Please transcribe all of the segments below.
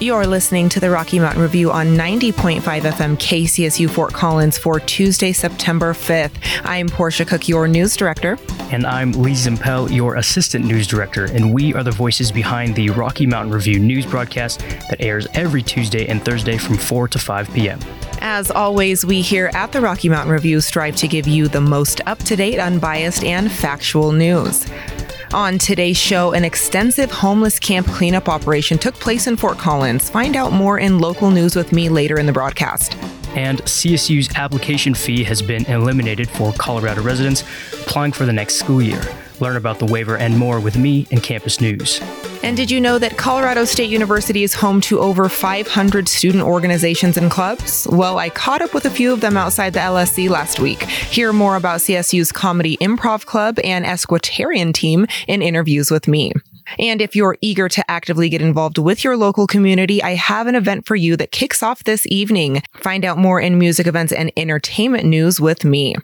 You're listening to the Rocky Mountain Review on 90.5 FM KCSU Fort Collins for Tuesday, September 5th. I'm Portia Cook, your news director. And I'm Lee Zimpel, your assistant news director. And we are the voices behind the Rocky Mountain Review news broadcast that airs every Tuesday and Thursday from 4 to 5 p.m. As always, we here at the Rocky Mountain Review strive to give you the most up to date, unbiased, and factual news. On today's show, an extensive homeless camp cleanup operation took place in Fort Collins. Find out more in local news with me later in the broadcast. And CSU's application fee has been eliminated for Colorado residents applying for the next school year. Learn about the waiver and more with me in Campus News. And did you know that Colorado State University is home to over 500 student organizations and clubs? Well, I caught up with a few of them outside the LSC last week. Hear more about CSU's Comedy Improv Club and Equestrian team in interviews with me. And if you're eager to actively get involved with your local community, I have an event for you that kicks off this evening. Find out more in music events and entertainment news with me.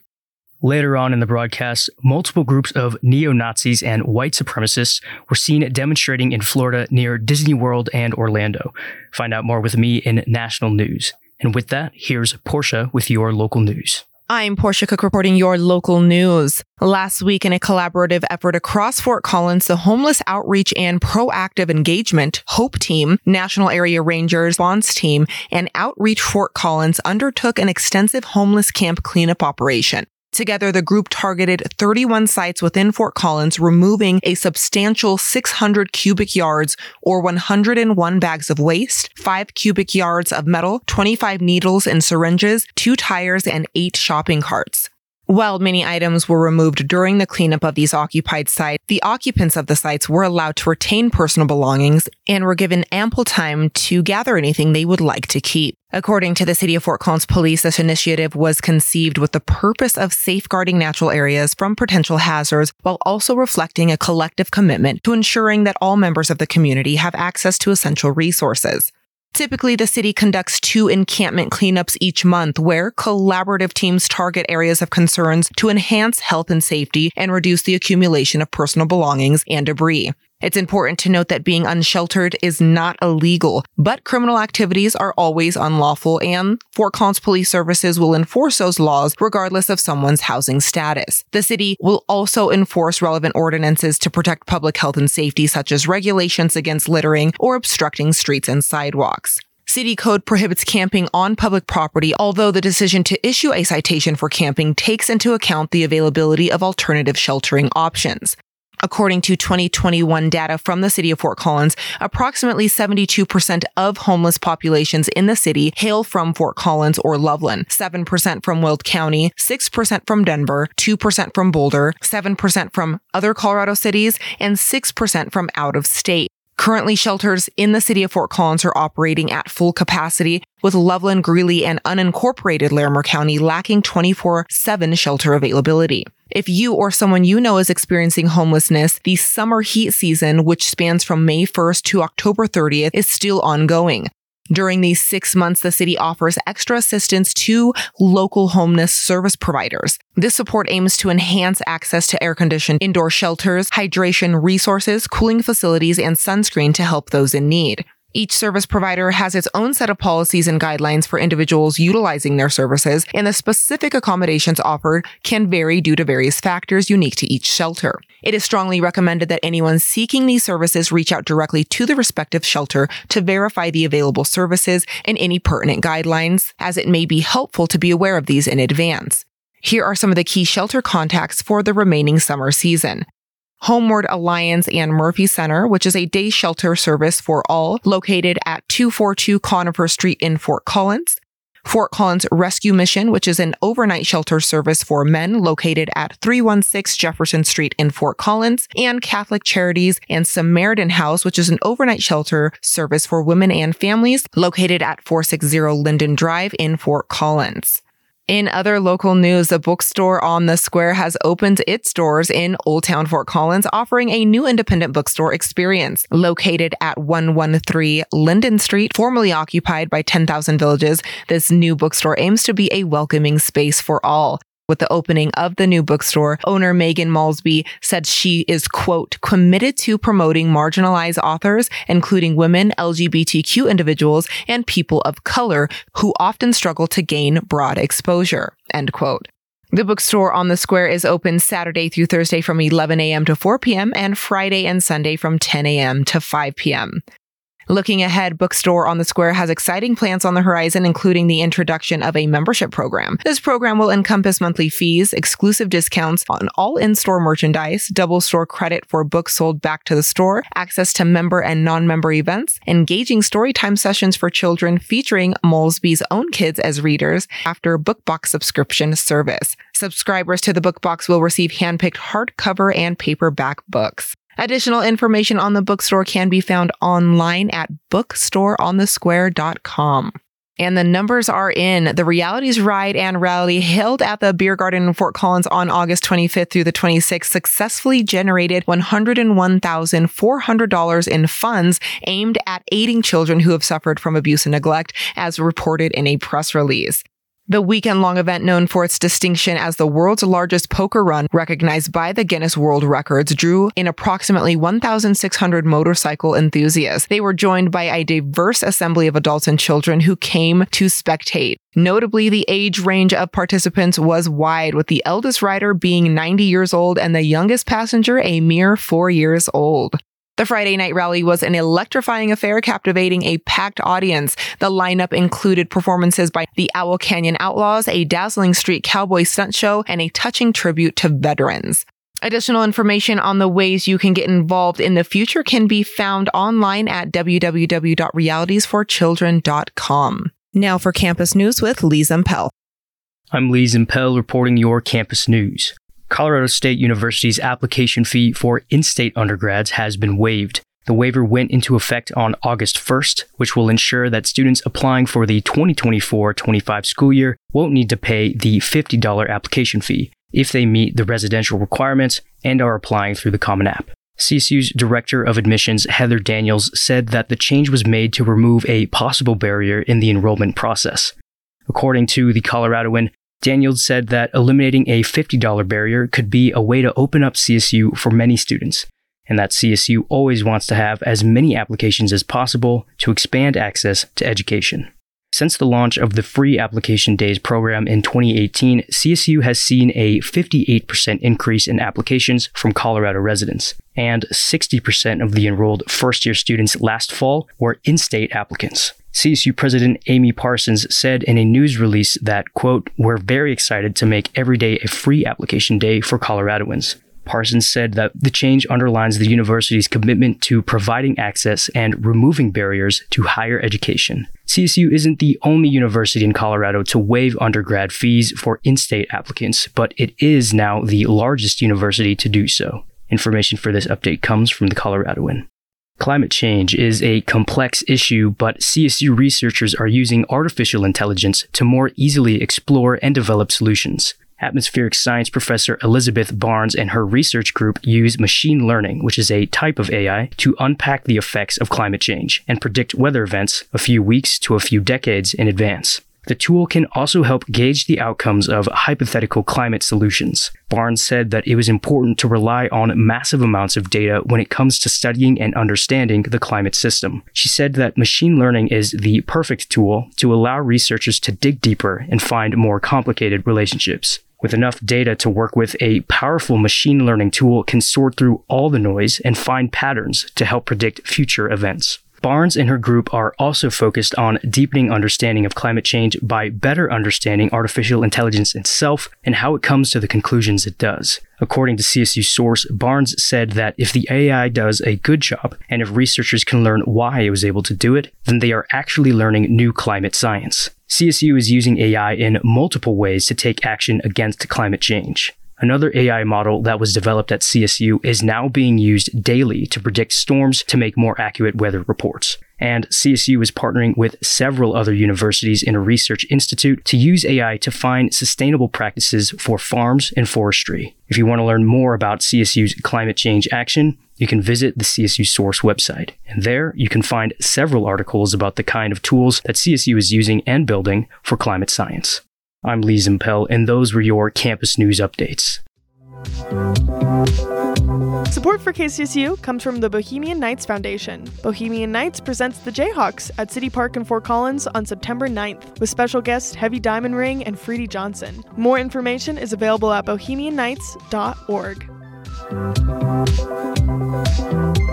Later on in the broadcast, multiple groups of neo Nazis and white supremacists were seen demonstrating in Florida near Disney World and Orlando. Find out more with me in national news. And with that, here's Portia with your local news. I'm Portia Cook reporting your local news. Last week, in a collaborative effort across Fort Collins, the Homeless Outreach and Proactive Engagement HOPE Team, Natural Area Rangers Response Team, and Outreach Fort Collins undertook an extensive homeless camp cleanup operation. Together, the group targeted 31 sites within Fort Collins, removing a substantial 600 cubic yards or 101 bags of waste, 5 cubic yards of metal, 25 needles and syringes, 2 tires, and 8 shopping carts. While many items were removed during the cleanup of these occupied sites, the occupants of the sites were allowed to retain personal belongings and were given ample time to gather anything they would like to keep. According to the City of Fort Collins Police, this initiative was conceived with the purpose of safeguarding natural areas from potential hazards while also reflecting a collective commitment to ensuring that all members of the community have access to essential resources. Typically, the city conducts two encampment cleanups each month where collaborative teams target areas of concerns to enhance health and safety and reduce the accumulation of personal belongings and debris. It's important to note that being unsheltered is not illegal, but criminal activities are always unlawful and Fort Collins Police Services will enforce those laws regardless of someone's housing status. The city will also enforce relevant ordinances to protect public health and safety such as regulations against littering or obstructing streets and sidewalks. City code prohibits camping on public property, although the decision to issue a citation for camping takes into account the availability of alternative sheltering options. According to 2021 data from the city of Fort Collins, approximately 72% of homeless populations in the city hail from Fort Collins or Loveland, 7% from Weld County, 6% from Denver, 2% from Boulder, 7% from other Colorado cities, and 6% from out of state. Currently, shelters in the city of Fort Collins are operating at full capacity, with Loveland, Greeley, and unincorporated Larimer County lacking 24 7 shelter availability. If you or someone you know is experiencing homelessness, the summer heat season, which spans from May 1st to October 30th, is still ongoing. During these six months, the city offers extra assistance to local homeless service providers. This support aims to enhance access to air conditioned indoor shelters, hydration resources, cooling facilities, and sunscreen to help those in need. Each service provider has its own set of policies and guidelines for individuals utilizing their services, and the specific accommodations offered can vary due to various factors unique to each shelter. It is strongly recommended that anyone seeking these services reach out directly to the respective shelter to verify the available services and any pertinent guidelines, as it may be helpful to be aware of these in advance. Here are some of the key shelter contacts for the remaining summer season. Homeward Alliance and Murphy Center, which is a day shelter service for all located at 242 Conifer Street in Fort Collins. Fort Collins Rescue Mission, which is an overnight shelter service for men located at 316 Jefferson Street in Fort Collins, and Catholic Charities and Samaritan House, which is an overnight shelter service for women and families located at 460 Linden Drive in Fort Collins. In other local news, a bookstore on the square has opened its doors in Old Town Fort Collins, offering a new independent bookstore experience. Located at 113 Linden Street, formerly occupied by 10,000 Villages, this new bookstore aims to be a welcoming space for all. With the opening of the new bookstore, owner Megan Malsby said she is, quote, committed to promoting marginalized authors, including women, LGBTQ individuals, and people of color who often struggle to gain broad exposure, end quote. The bookstore on the square is open Saturday through Thursday from 11 a.m. to 4 p.m. and Friday and Sunday from 10 a.m. to 5 p.m. Looking ahead, Bookstore on the Square has exciting plans on the horizon, including the introduction of a membership program. This program will encompass monthly fees, exclusive discounts on all in-store merchandise, double store credit for books sold back to the store, access to member and non-member events, engaging storytime sessions for children featuring Molesby's own kids as readers after BookBox subscription service. Subscribers to the BookBox will receive handpicked hardcover and paperback books. Additional information on the bookstore can be found online at bookstoreonthesquare.com. And the numbers are in. The Realities Ride and Rally held at the Beer Garden in Fort Collins on August 25th through the 26th successfully generated $101,400 in funds aimed at aiding children who have suffered from abuse and neglect, as reported in a press release. The weekend long event, known for its distinction as the world's largest poker run, recognized by the Guinness World Records, drew in approximately 1,600 motorcycle enthusiasts. They were joined by a diverse assembly of adults and children who came to spectate. Notably, the age range of participants was wide, with the eldest rider being 90 years old and the youngest passenger a mere four years old. The Friday night rally was an electrifying affair, captivating a packed audience. The lineup included performances by the Owl Canyon Outlaws, a dazzling street cowboy stunt show, and a touching tribute to veterans. Additional information on the ways you can get involved in the future can be found online at www.realitiesforchildren.com. Now for campus news with Lee Zimpel. I'm Lee Zimpel reporting your campus news. Colorado State University's application fee for in state undergrads has been waived. The waiver went into effect on August 1st, which will ensure that students applying for the 2024 25 school year won't need to pay the $50 application fee if they meet the residential requirements and are applying through the Common App. CSU's Director of Admissions, Heather Daniels, said that the change was made to remove a possible barrier in the enrollment process. According to the Coloradoan, Daniels said that eliminating a $50 barrier could be a way to open up CSU for many students, and that CSU always wants to have as many applications as possible to expand access to education. Since the launch of the Free Application Days program in 2018, CSU has seen a 58% increase in applications from Colorado residents, and 60% of the enrolled first year students last fall were in state applicants. CSU President Amy Parsons said in a news release that, quote, we're very excited to make every day a free application day for Coloradoans. Parsons said that the change underlines the university's commitment to providing access and removing barriers to higher education. CSU isn't the only university in Colorado to waive undergrad fees for in state applicants, but it is now the largest university to do so. Information for this update comes from the Coloradoan. Climate change is a complex issue, but CSU researchers are using artificial intelligence to more easily explore and develop solutions. Atmospheric science professor Elizabeth Barnes and her research group use machine learning, which is a type of AI, to unpack the effects of climate change and predict weather events a few weeks to a few decades in advance. The tool can also help gauge the outcomes of hypothetical climate solutions. Barnes said that it was important to rely on massive amounts of data when it comes to studying and understanding the climate system. She said that machine learning is the perfect tool to allow researchers to dig deeper and find more complicated relationships. With enough data to work with, a powerful machine learning tool can sort through all the noise and find patterns to help predict future events. Barnes and her group are also focused on deepening understanding of climate change by better understanding artificial intelligence itself and how it comes to the conclusions it does. According to CSU source, Barnes said that if the AI does a good job and if researchers can learn why it was able to do it, then they are actually learning new climate science. CSU is using AI in multiple ways to take action against climate change. Another AI model that was developed at CSU is now being used daily to predict storms to make more accurate weather reports. And CSU is partnering with several other universities in a research institute to use AI to find sustainable practices for farms and forestry. If you want to learn more about CSU's climate change action, you can visit the CSU Source website. And there you can find several articles about the kind of tools that CSU is using and building for climate science. I'm Lee Zimpel, and those were your campus news updates. Support for KCSU comes from the Bohemian Nights Foundation. Bohemian Nights presents the Jayhawks at City Park in Fort Collins on September 9th with special guests Heavy Diamond Ring and Freedy Johnston. More information is available at bohemiannights.org.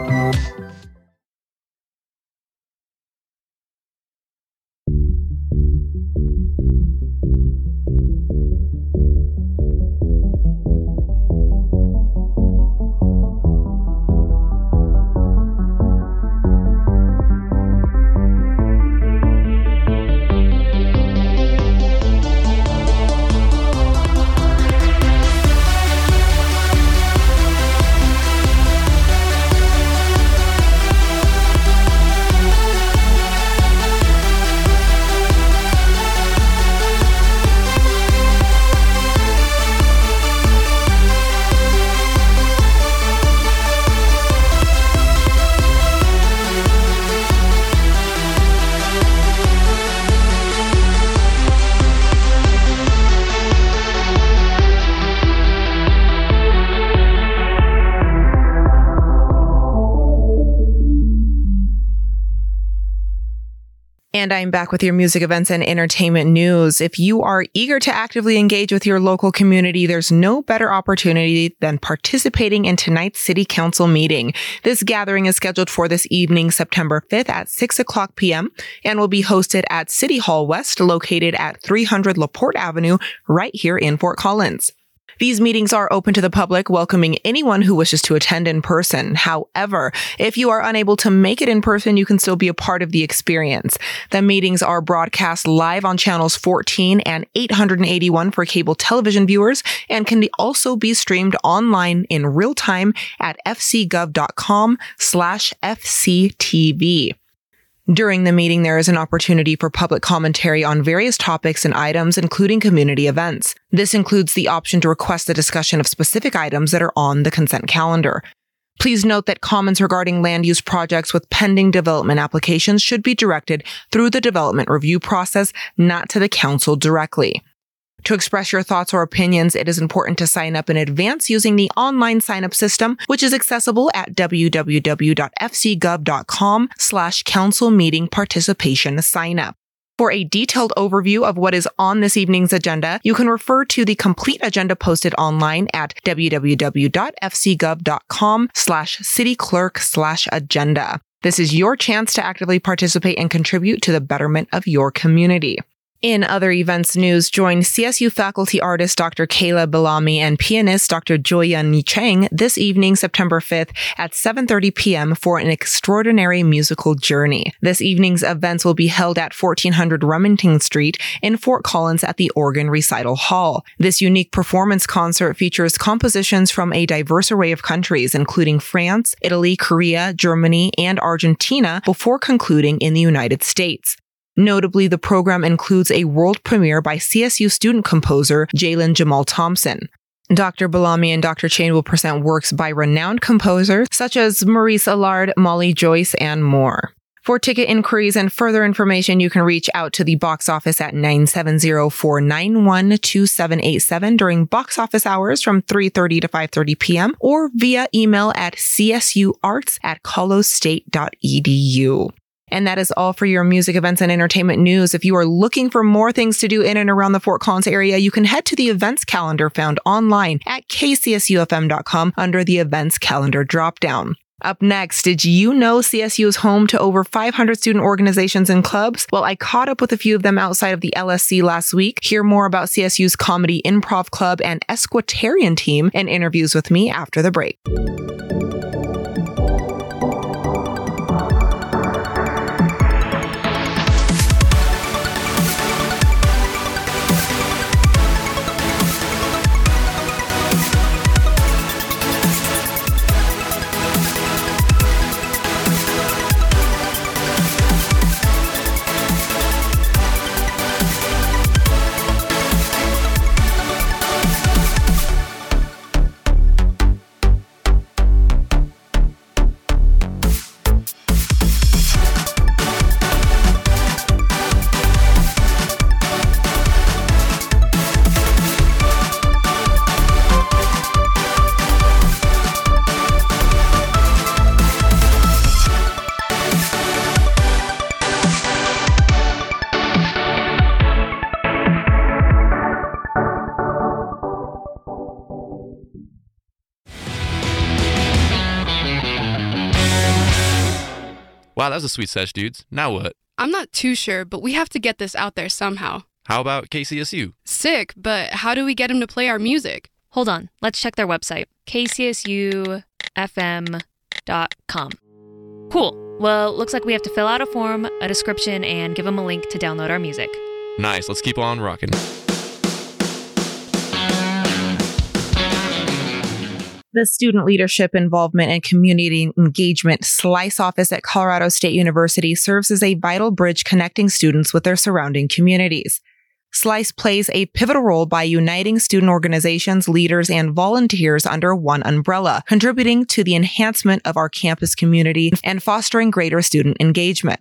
And I'm back with your music events and entertainment news. If you are eager to actively engage with your local community, there's no better opportunity than participating in tonight's city council meeting. This gathering is scheduled for this evening, September 5th at 6 o'clock p.m. and will be hosted at City Hall West, located at 300 LaPorte Avenue, right here in Fort Collins. These meetings are open to the public, welcoming anyone who wishes to attend in person. However, if you are unable to make it in person, you can still be a part of the experience. The meetings are broadcast live on channels 14 and 881 for cable television viewers and can also be streamed online in real time at fcgov.com slash fctv. During the meeting, there is an opportunity for public commentary on various topics and items, including community events. This includes the option to request the discussion of specific items that are on the consent calendar. Please note that comments regarding land use projects with pending development applications should be directed through the development review process, not to the council directly. To express your thoughts or opinions, it is important to sign up in advance using the online sign up system, which is accessible at www.fcgov.com slash council meeting participation sign up. For a detailed overview of what is on this evening's agenda, you can refer to the complete agenda posted online at www.fcgov.com slash city clerk slash agenda. This is your chance to actively participate and contribute to the betterment of your community. In other events news, join CSU faculty artist Dr. Kayla Belami and pianist Dr. Joya Chang this evening, September 5th at 7.30 p.m. for an extraordinary musical journey. This evening's events will be held at 1400 Remington Street in Fort Collins at the Organ Recital Hall. This unique performance concert features compositions from a diverse array of countries, including France, Italy, Korea, Germany, and Argentina, before concluding in the United States. Notably, the program includes a world premiere by CSU student composer Jalen Jamal Thompson. Dr. Belami and Dr. Chain will present works by renowned composers such as Maurice Allard, Molly Joyce, and more. For ticket inquiries and further information, you can reach out to the box office at 970-491-2787 during box office hours from 3.30 to 5.30 p.m. or via email at csuarts at colostate.edu. And that is all for your music events and entertainment news. If you are looking for more things to do in and around the Fort Collins area, you can head to the events calendar found online at kcsufm.com under the events calendar dropdown. Up next, did you know CSU is home to over 500 student organizations and clubs? Well, I caught up with a few of them outside of the LSC last week. Hear more about CSU's comedy improv club and Equestrian team and interviews with me after the break. Wow, that was a sweet sesh, dudes. Now what? I'm not too sure, but we have to get this out there somehow. How about KCSU? Sick, but how do we get him to play our music? Hold on, let's check their website kcsufm.com. Cool. Well, looks like we have to fill out a form, a description, and give them a link to download our music. Nice, let's keep on rocking. The Student Leadership Involvement and Community Engagement SLICE office at Colorado State University serves as a vital bridge connecting students with their surrounding communities. SLICE plays a pivotal role by uniting student organizations, leaders, and volunteers under one umbrella, contributing to the enhancement of our campus community and fostering greater student engagement.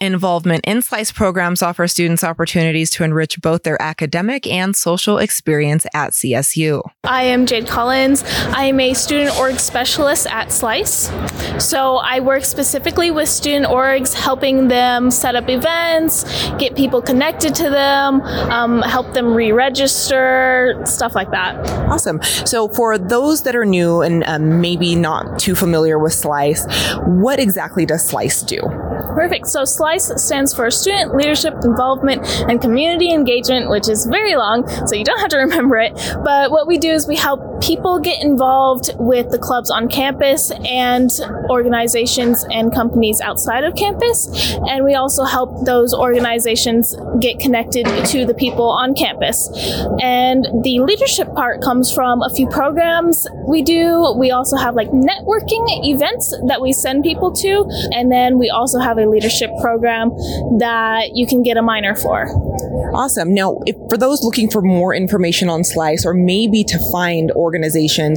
Involvement in SLICE programs offer students opportunities to enrich both their academic and social experience at CSU. I am Jade Collins. I am a student org specialist at SLICE. So I work specifically with student orgs, helping them set up events, get people connected to them, um, help them re register, stuff like that. Awesome. So for those that are new and um, maybe not too familiar with SLICE, what exactly does SLICE do? Perfect. So SLICE stands for Student Leadership Involvement and Community Engagement, which is very long, so you don't have to remember it. But what we do is we help people get involved with the clubs on campus and organizations and companies outside of campus. And we also help those organizations get connected to the people on campus. And the leadership part comes from a few programs we do. We also have like networking events that we send people to. And then we also have a leadership program that you can get a minor for. Awesome. Now, if, for those looking for more information on Slice or maybe to find organizations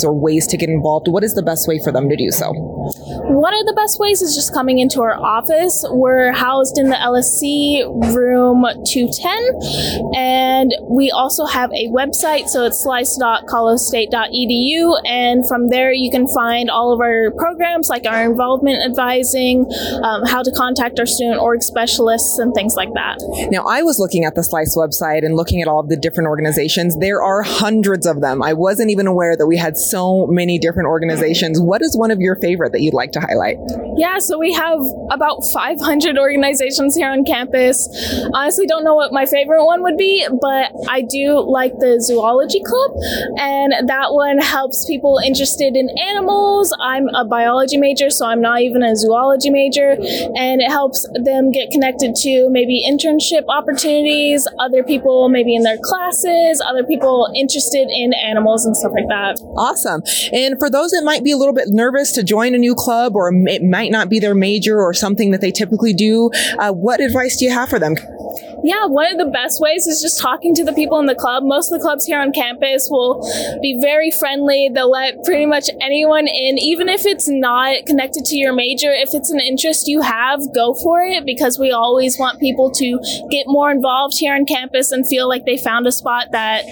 or ways to get involved, what is the best way for them to do so? One of the best ways is just coming into our office. We're housed in the LSC room 210, and we also have a website, so it's slice.colostate.edu, and from there you can find all of our programs like our involvement advising, um, how to contact our student org specialists, and things like that. Now, I was looking at the Slice website and looking at all of the different organizations. There are hundreds of them. I wasn't even aware that we had so many different organizations. What is one of your favorite that you'd like to highlight? Yeah, so we have about 500 organizations here on campus. Honestly, don't know what my favorite one would be, but I do like the zoology club, and that one helps people interested in animals. I'm a biology major, so I'm not even a zoology major, and it helps them get connected to maybe internship opportunities, other people maybe in their classes, other people interested in animals and stuff like that. Awesome. And for those that might be a little bit nervous to join a new club or it might not be their major or something that they typically do, uh, what advice do you have for them? Yeah, one of the best ways is just talking to the people in the club. Most of the clubs here on campus will be very friendly. They'll let pretty much anyone in, even if it's not connected to your major. If it's an interest you have, go for it because we always want people to get more involved here on campus and feel like they found a spot that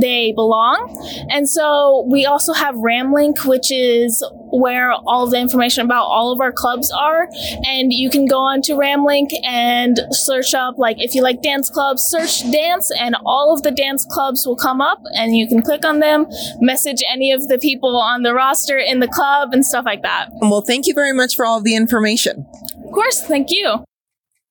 they belong. And so we also have Ramlink, which is where all the information about all of our clubs are. And you can go on to Ramlink and search up, like, if you like dance clubs, search dance, and all of the dance clubs will come up, and you can click on them, message any of the people on the roster in the club, and stuff like that. Well, thank you very much for all of the information. Of course, thank you.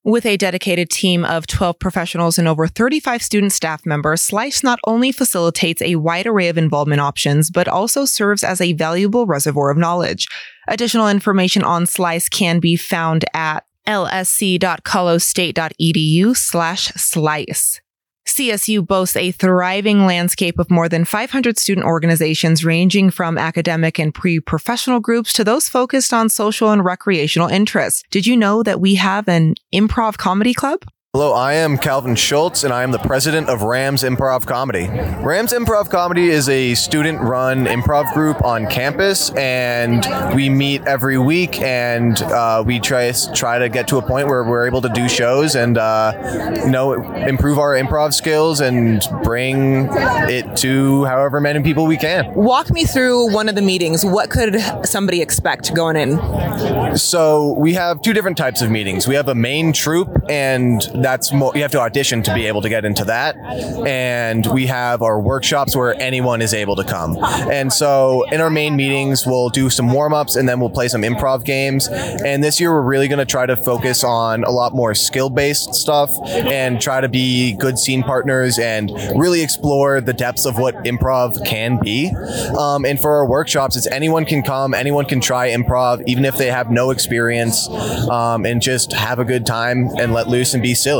With a dedicated team of 12 professionals and over 35 student staff members, Slice not only facilitates a wide array of involvement options, but also serves as a valuable reservoir of knowledge. Additional information on Slice can be found at lsc.colostate.edu slash slice. CSU boasts a thriving landscape of more than 500 student organizations ranging from academic and pre-professional groups to those focused on social and recreational interests. Did you know that we have an improv comedy club? Hello, I am Calvin Schultz, and I am the president of Rams Improv Comedy. Rams Improv Comedy is a student run improv group on campus, and we meet every week and uh, we try, try to get to a point where we're able to do shows and uh, you know, improve our improv skills and bring it to however many people we can. Walk me through one of the meetings. What could somebody expect going in? So, we have two different types of meetings. We have a main troupe, and that's mo- you have to audition to be able to get into that. And we have our workshops where anyone is able to come. And so in our main meetings, we'll do some warm ups and then we'll play some improv games. And this year, we're really going to try to focus on a lot more skill based stuff and try to be good scene partners and really explore the depths of what improv can be. Um, and for our workshops, it's anyone can come, anyone can try improv, even if they have no experience, um, and just have a good time and let loose and be silly.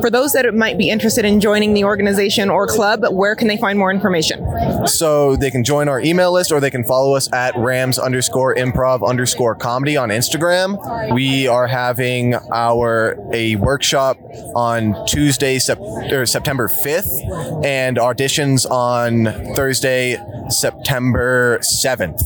For those that might be interested in joining the organization or club, where can they find more information? So they can join our email list or they can follow us at rams underscore improv underscore comedy on Instagram. We are having our a workshop on Tuesday, sep- or September 5th, and auditions on Thursday, September 7th.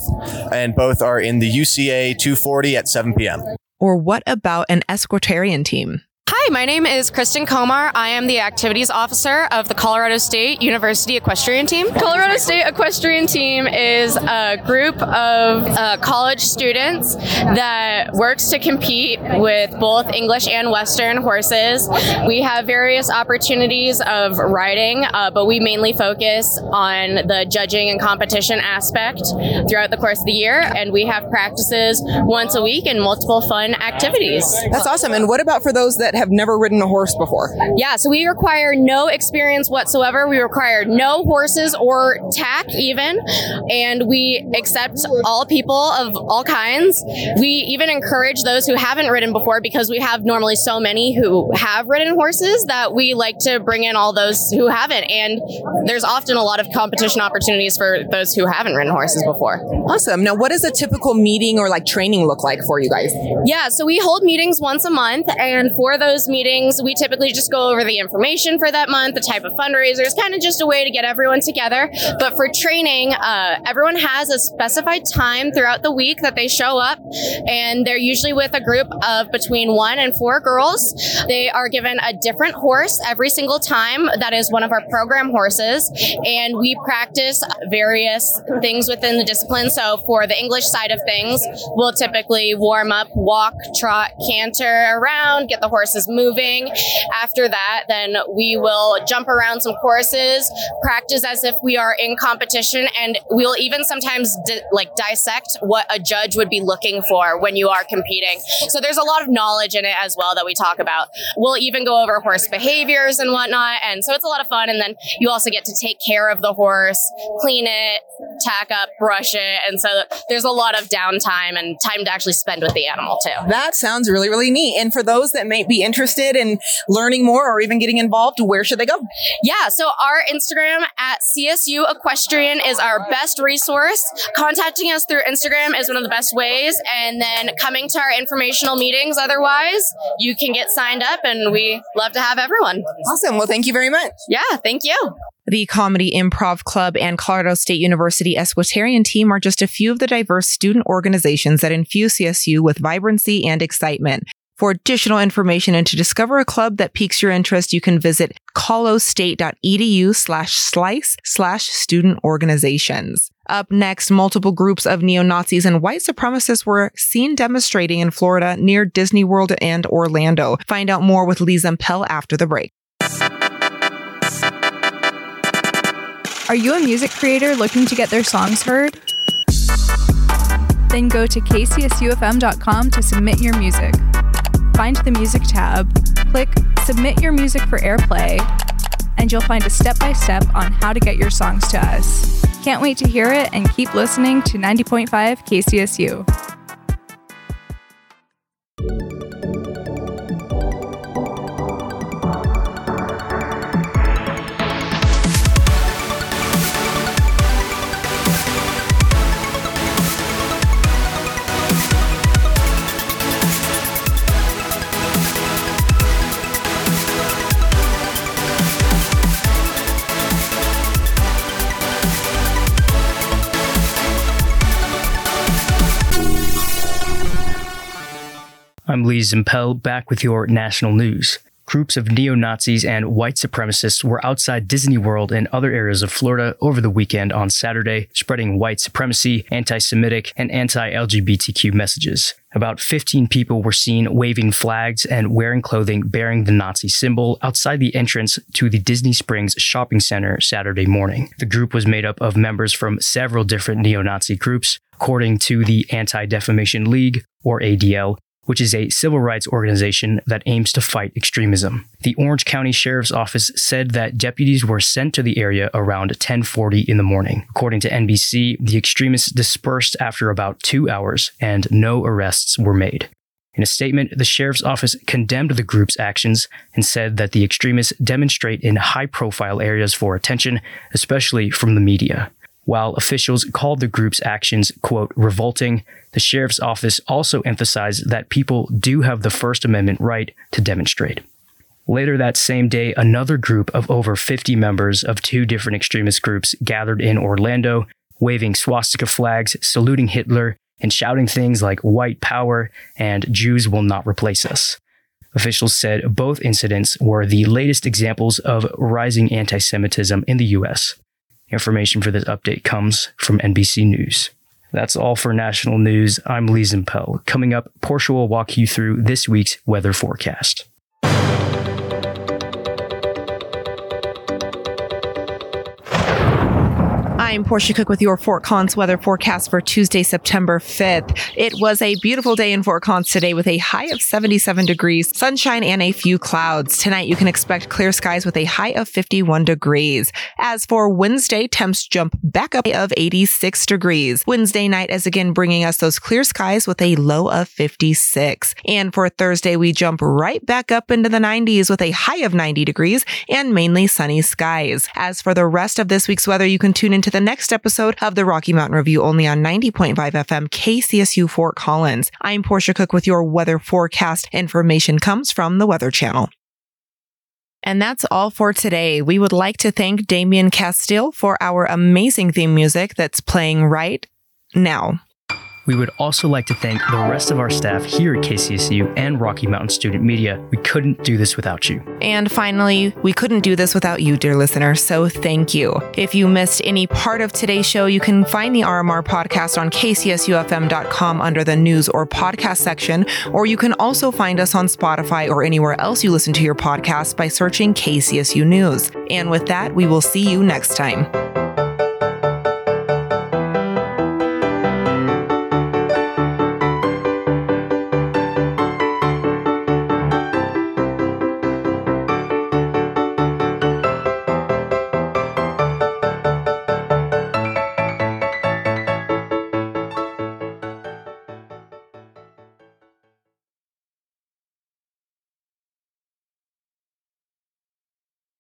And both are in the UCA 240 at 7 p.m. Or what about an Equestrian team? My name is Kristen Komar. I am the activities officer of the Colorado State University Equestrian Team. Colorado State Equestrian Team is a group of uh, college students that works to compete with both English and Western horses. We have various opportunities of riding, uh, but we mainly focus on the judging and competition aspect throughout the course of the year, and we have practices once a week and multiple fun activities. That's awesome. And what about for those that have never ridden a horse before? Yeah, so we require no experience whatsoever. We require no horses or tack even, and we accept all people of all kinds. We even encourage those who haven't ridden before because we have normally so many who have ridden horses that we like to bring in all those who haven't. And there's often a lot of competition opportunities for those who haven't ridden horses before. Awesome. Now, what does a typical meeting or like training look like for you guys? Yeah, so we hold meetings once a month, and for those meetings, we typically just go over the information for that month, the type of fundraisers, kind of just a way to get everyone together. But for training, uh, everyone has a specified time throughout the week that they show up, and they're usually with a group of between one and four girls. They are given a different horse every single time. That is one of our program horses, and we practice various things within the discipline. So for the English side of things, we'll typically warm up, walk, trot, canter around, get the horses moving. After that, then we will jump around some courses, practice as if we are in competition, and we'll even sometimes di- like dissect what a judge would be looking for when you are competing. So there's a lot of knowledge in it as well that we talk about. We'll even go over horse behaviors and whatnot, and so it's a lot of fun. And then you also get to take care of the horse, clean it, tack up, brush it, and so there's a lot of downtime and time to actually spend with the animal too. That sounds really, really neat. And for those that may be interested in learning more or even getting involved, where should they go? Yeah, so our Instagram at CSU Equestrian is our best resource. Contacting us through Instagram is one of the best ways. And then coming to our informational meetings, otherwise, you can get signed up and we love to have everyone. Awesome. Well, thank you very much. Yeah, thank you. The Comedy Improv Club and Colorado State University Equestrian team are just a few of the diverse student organizations that infuse CSU with vibrancy and excitement. For additional information and to discover a club that piques your interest, you can visit colostate.edu slash slice slash student organizations. Up next, multiple groups of neo-Nazis and white supremacists were seen demonstrating in Florida near Disney World and Orlando. Find out more with Lee Zimpel after the break. Are you a music creator looking to get their songs heard? Then go to kcsufm.com to submit your music. Find the music tab, click Submit Your Music for Airplay, and you'll find a step by step on how to get your songs to us. Can't wait to hear it and keep listening to 90.5 KCSU. I'm Lee Zimpel, back with your national news. groups of neo Nazis and white supremacists were outside Disney World and other areas of Florida over the weekend on Saturday, spreading white supremacy, anti Semitic, and anti LGBTQ messages. About 15 people were seen waving flags and wearing clothing bearing the Nazi symbol outside the entrance to the Disney Springs shopping center Saturday morning. The group was made up of members from several different neo Nazi groups, according to the Anti Defamation League, or ADL, which is a civil rights organization that aims to fight extremism. The Orange County Sheriff's Office said that deputies were sent to the area around 10:40 in the morning. According to NBC, the extremists dispersed after about 2 hours and no arrests were made. In a statement, the sheriff's office condemned the group's actions and said that the extremists demonstrate in high profile areas for attention, especially from the media. While officials called the group's actions, quote, revolting, the sheriff's office also emphasized that people do have the First Amendment right to demonstrate. Later that same day, another group of over 50 members of two different extremist groups gathered in Orlando, waving swastika flags, saluting Hitler, and shouting things like white power and Jews will not replace us. Officials said both incidents were the latest examples of rising anti Semitism in the U.S. Information for this update comes from NBC News. That's all for national news. I'm Lee Zimpel. Coming up, Portia will walk you through this week's weather forecast. I'm Portia Cook with your Fort Collins weather forecast for Tuesday, September 5th. It was a beautiful day in Fort Collins today with a high of 77 degrees, sunshine, and a few clouds. Tonight, you can expect clear skies with a high of 51 degrees. As for Wednesday, temps jump back up of 86 degrees. Wednesday night is again bringing us those clear skies with a low of 56. And for Thursday, we jump right back up into the 90s with a high of 90 degrees and mainly sunny skies. As for the rest of this week's weather, you can tune into the next episode of the Rocky Mountain Review only on 90.5 FM KCSU Fort Collins. I'm Portia Cook with your weather forecast. Information comes from the Weather Channel. And that's all for today. We would like to thank Damien Castile for our amazing theme music that's playing right now. We would also like to thank the rest of our staff here at KCSU and Rocky Mountain Student Media. We couldn't do this without you. And finally, we couldn't do this without you, dear listener, so thank you. If you missed any part of today's show, you can find the RMR podcast on kcsufm.com under the news or podcast section, or you can also find us on Spotify or anywhere else you listen to your podcast by searching KCSU News. And with that, we will see you next time.